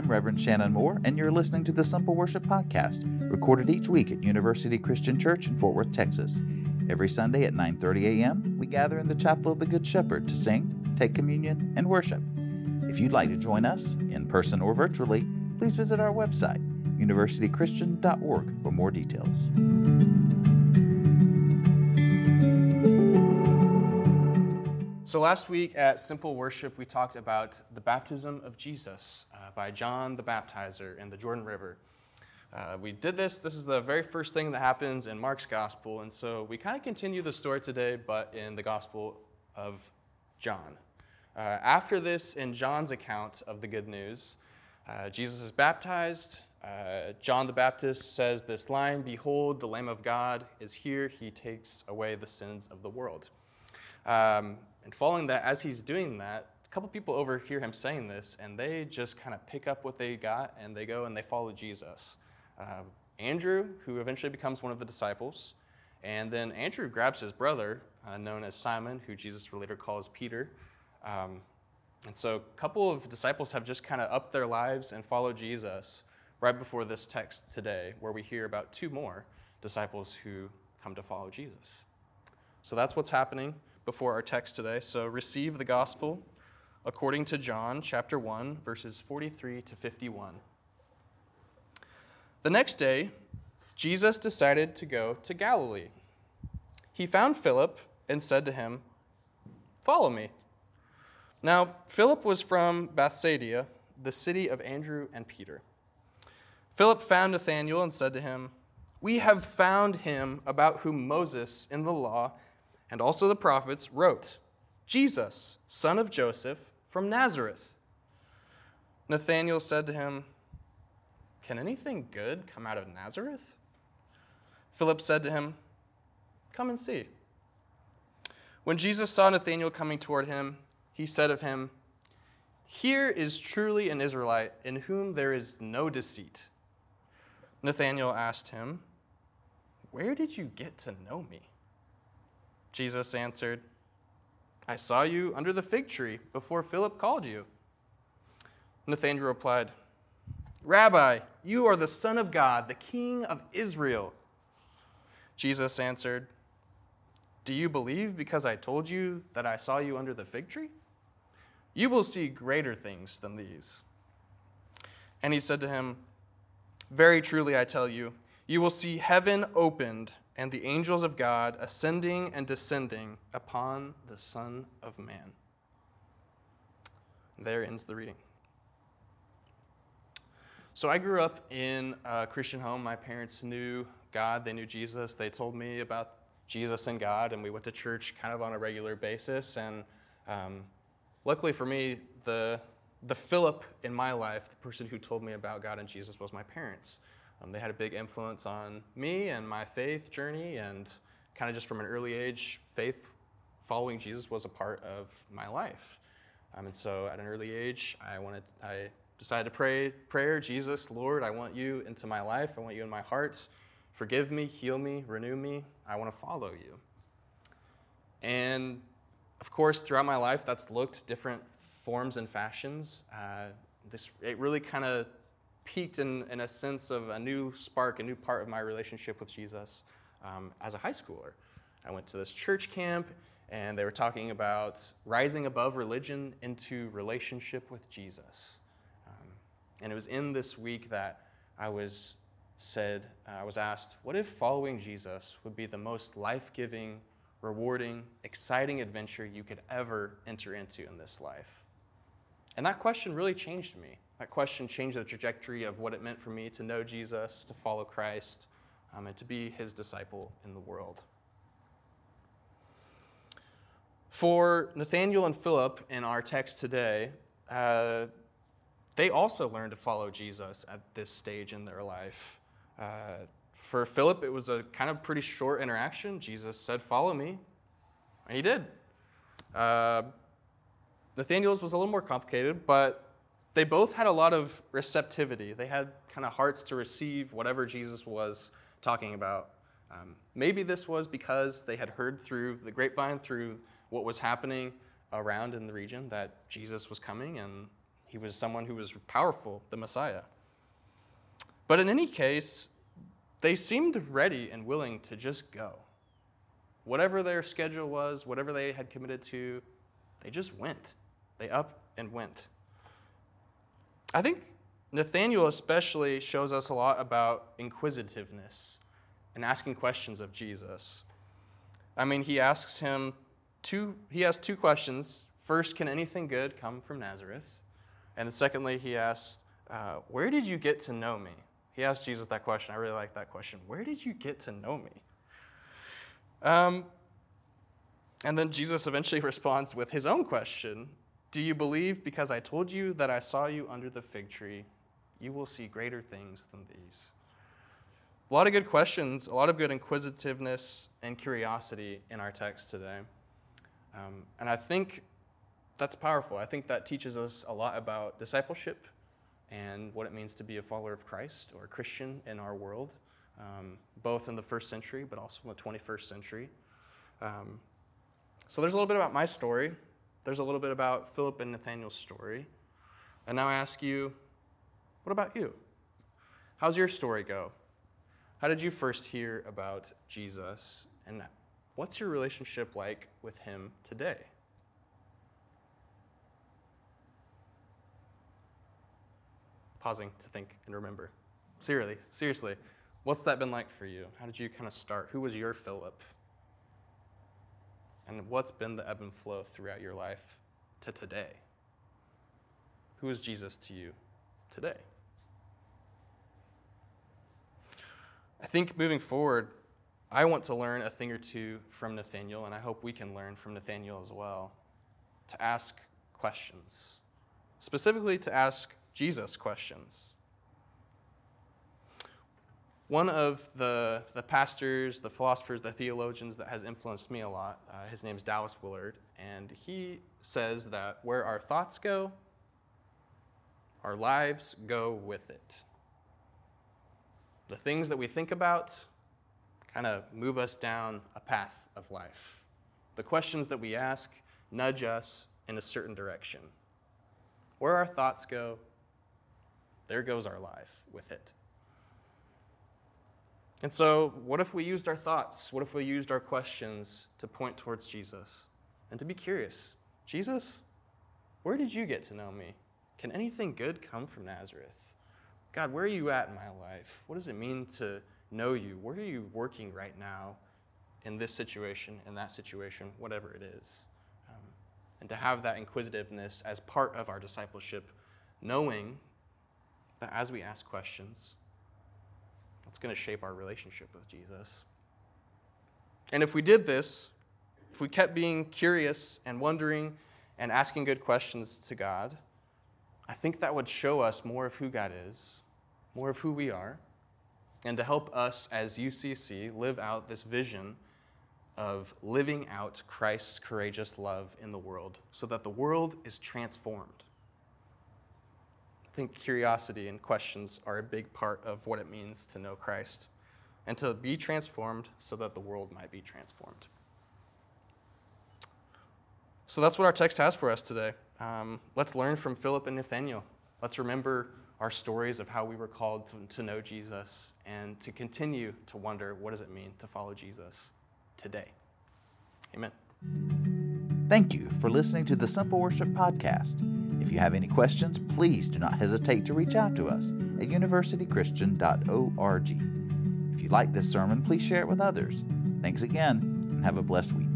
I'm Reverend Shannon Moore, and you're listening to the Simple Worship Podcast, recorded each week at University Christian Church in Fort Worth, Texas. Every Sunday at 9:30 a.m., we gather in the Chapel of the Good Shepherd to sing, take communion, and worship. If you'd like to join us, in person or virtually, please visit our website, universitychristian.org, for more details. So, last week at Simple Worship, we talked about the baptism of Jesus uh, by John the Baptizer in the Jordan River. Uh, we did this. This is the very first thing that happens in Mark's gospel. And so we kind of continue the story today, but in the gospel of John. Uh, after this, in John's account of the good news, uh, Jesus is baptized. Uh, John the Baptist says this line Behold, the Lamb of God is here. He takes away the sins of the world. Um, and following that, as he's doing that, a couple people overhear him saying this, and they just kind of pick up what they got and they go and they follow Jesus. Uh, Andrew, who eventually becomes one of the disciples, and then Andrew grabs his brother, uh, known as Simon, who Jesus later calls Peter. Um, and so a couple of disciples have just kind of upped their lives and followed Jesus right before this text today, where we hear about two more disciples who come to follow Jesus. So that's what's happening before our text today. So receive the gospel according to John chapter 1 verses 43 to 51. The next day, Jesus decided to go to Galilee. He found Philip and said to him, "Follow me." Now, Philip was from Bethsaida, the city of Andrew and Peter. Philip found Nathanael and said to him, We have found him about whom Moses in the law and also the prophets wrote Jesus, son of Joseph, from Nazareth. Nathanael said to him, Can anything good come out of Nazareth? Philip said to him, Come and see. When Jesus saw Nathanael coming toward him, he said of him, Here is truly an Israelite in whom there is no deceit. Nathanael asked him, Where did you get to know me? Jesus answered, I saw you under the fig tree before Philip called you. Nathanael replied, Rabbi, you are the Son of God, the King of Israel. Jesus answered, Do you believe because I told you that I saw you under the fig tree? You will see greater things than these. And he said to him, Very truly I tell you, you will see heaven opened and the angels of God ascending and descending upon the Son of Man. There ends the reading. So I grew up in a Christian home. My parents knew God, they knew Jesus. They told me about Jesus and God, and we went to church kind of on a regular basis. And um, luckily for me, the, the Philip in my life, the person who told me about God and Jesus, was my parents. Um, they had a big influence on me and my faith journey, and kind of just from an early age, faith following Jesus was a part of my life. Um, and so at an early age, I wanted, I decided to pray prayer, Jesus, Lord, I want you into my life. I want you in my heart. Forgive me, heal me, renew me. I want to follow you. And of course, throughout my life, that's looked different forms and fashions. Uh, this it really kind of peaked in, in a sense of a new spark, a new part of my relationship with Jesus um, as a high schooler. I went to this church camp, and they were talking about rising above religion into relationship with Jesus. Um, and it was in this week that I was said, uh, I was asked, what if following Jesus would be the most life giving, rewarding, exciting adventure you could ever enter into in this life? And that question really changed me. That question changed the trajectory of what it meant for me to know Jesus, to follow Christ, um, and to be his disciple in the world. For Nathanael and Philip in our text today, uh, they also learned to follow Jesus at this stage in their life. Uh, for Philip, it was a kind of pretty short interaction. Jesus said, Follow me. And he did. Uh, Nathanael's was a little more complicated, but they both had a lot of receptivity. They had kind of hearts to receive whatever Jesus was talking about. Um, maybe this was because they had heard through the grapevine, through what was happening around in the region, that Jesus was coming and He was someone who was powerful, the Messiah. But in any case, they seemed ready and willing to just go. Whatever their schedule was, whatever they had committed to, they just went. They up and went. I think Nathanael especially shows us a lot about inquisitiveness and asking questions of Jesus. I mean, he asks him two, he has two questions. First, can anything good come from Nazareth? And secondly, he asks, uh, Where did you get to know me? He asked Jesus that question. I really like that question. Where did you get to know me? Um, and then Jesus eventually responds with his own question Do you believe because I told you that I saw you under the fig tree? You will see greater things than these. A lot of good questions, a lot of good inquisitiveness and curiosity in our text today. Um, and I think that's powerful. I think that teaches us a lot about discipleship and what it means to be a follower of Christ or a Christian in our world, um, both in the first century but also in the 21st century. Um, so there's a little bit about my story. There's a little bit about Philip and Nathanael's story. And now I ask you, what about you? How's your story go? How did you first hear about Jesus? And what's your relationship like with him today? Pausing to think and remember. Seriously, seriously, what's that been like for you? How did you kind of start? Who was your Philip? And what's been the ebb and flow throughout your life to today? Who is Jesus to you today? I think moving forward, I want to learn a thing or two from Nathanael, and I hope we can learn from Nathanael as well, to ask questions, specifically to ask Jesus questions. One of the, the pastors, the philosophers, the theologians that has influenced me a lot, uh, his name is Dallas Willard, and he says that where our thoughts go, our lives go with it. The things that we think about kind of move us down a path of life. The questions that we ask nudge us in a certain direction. Where our thoughts go, there goes our life with it. And so, what if we used our thoughts? What if we used our questions to point towards Jesus and to be curious? Jesus, where did you get to know me? Can anything good come from Nazareth? God, where are you at in my life? What does it mean to know you? Where are you working right now in this situation, in that situation, whatever it is? Um, and to have that inquisitiveness as part of our discipleship, knowing that as we ask questions, that's going to shape our relationship with Jesus. And if we did this, if we kept being curious and wondering and asking good questions to God, I think that would show us more of who God is more of who we are, and to help us as UCC live out this vision of living out Christ's courageous love in the world so that the world is transformed. Think curiosity and questions are a big part of what it means to know Christ and to be transformed so that the world might be transformed. So that's what our text has for us today. Um, let's learn from Philip and Nathanael. Let's remember our stories of how we were called to, to know Jesus and to continue to wonder what does it mean to follow Jesus today. Amen. Thank you for listening to the Simple Worship Podcast. If you have any questions, please do not hesitate to reach out to us at universitychristian.org. If you like this sermon, please share it with others. Thanks again, and have a blessed week.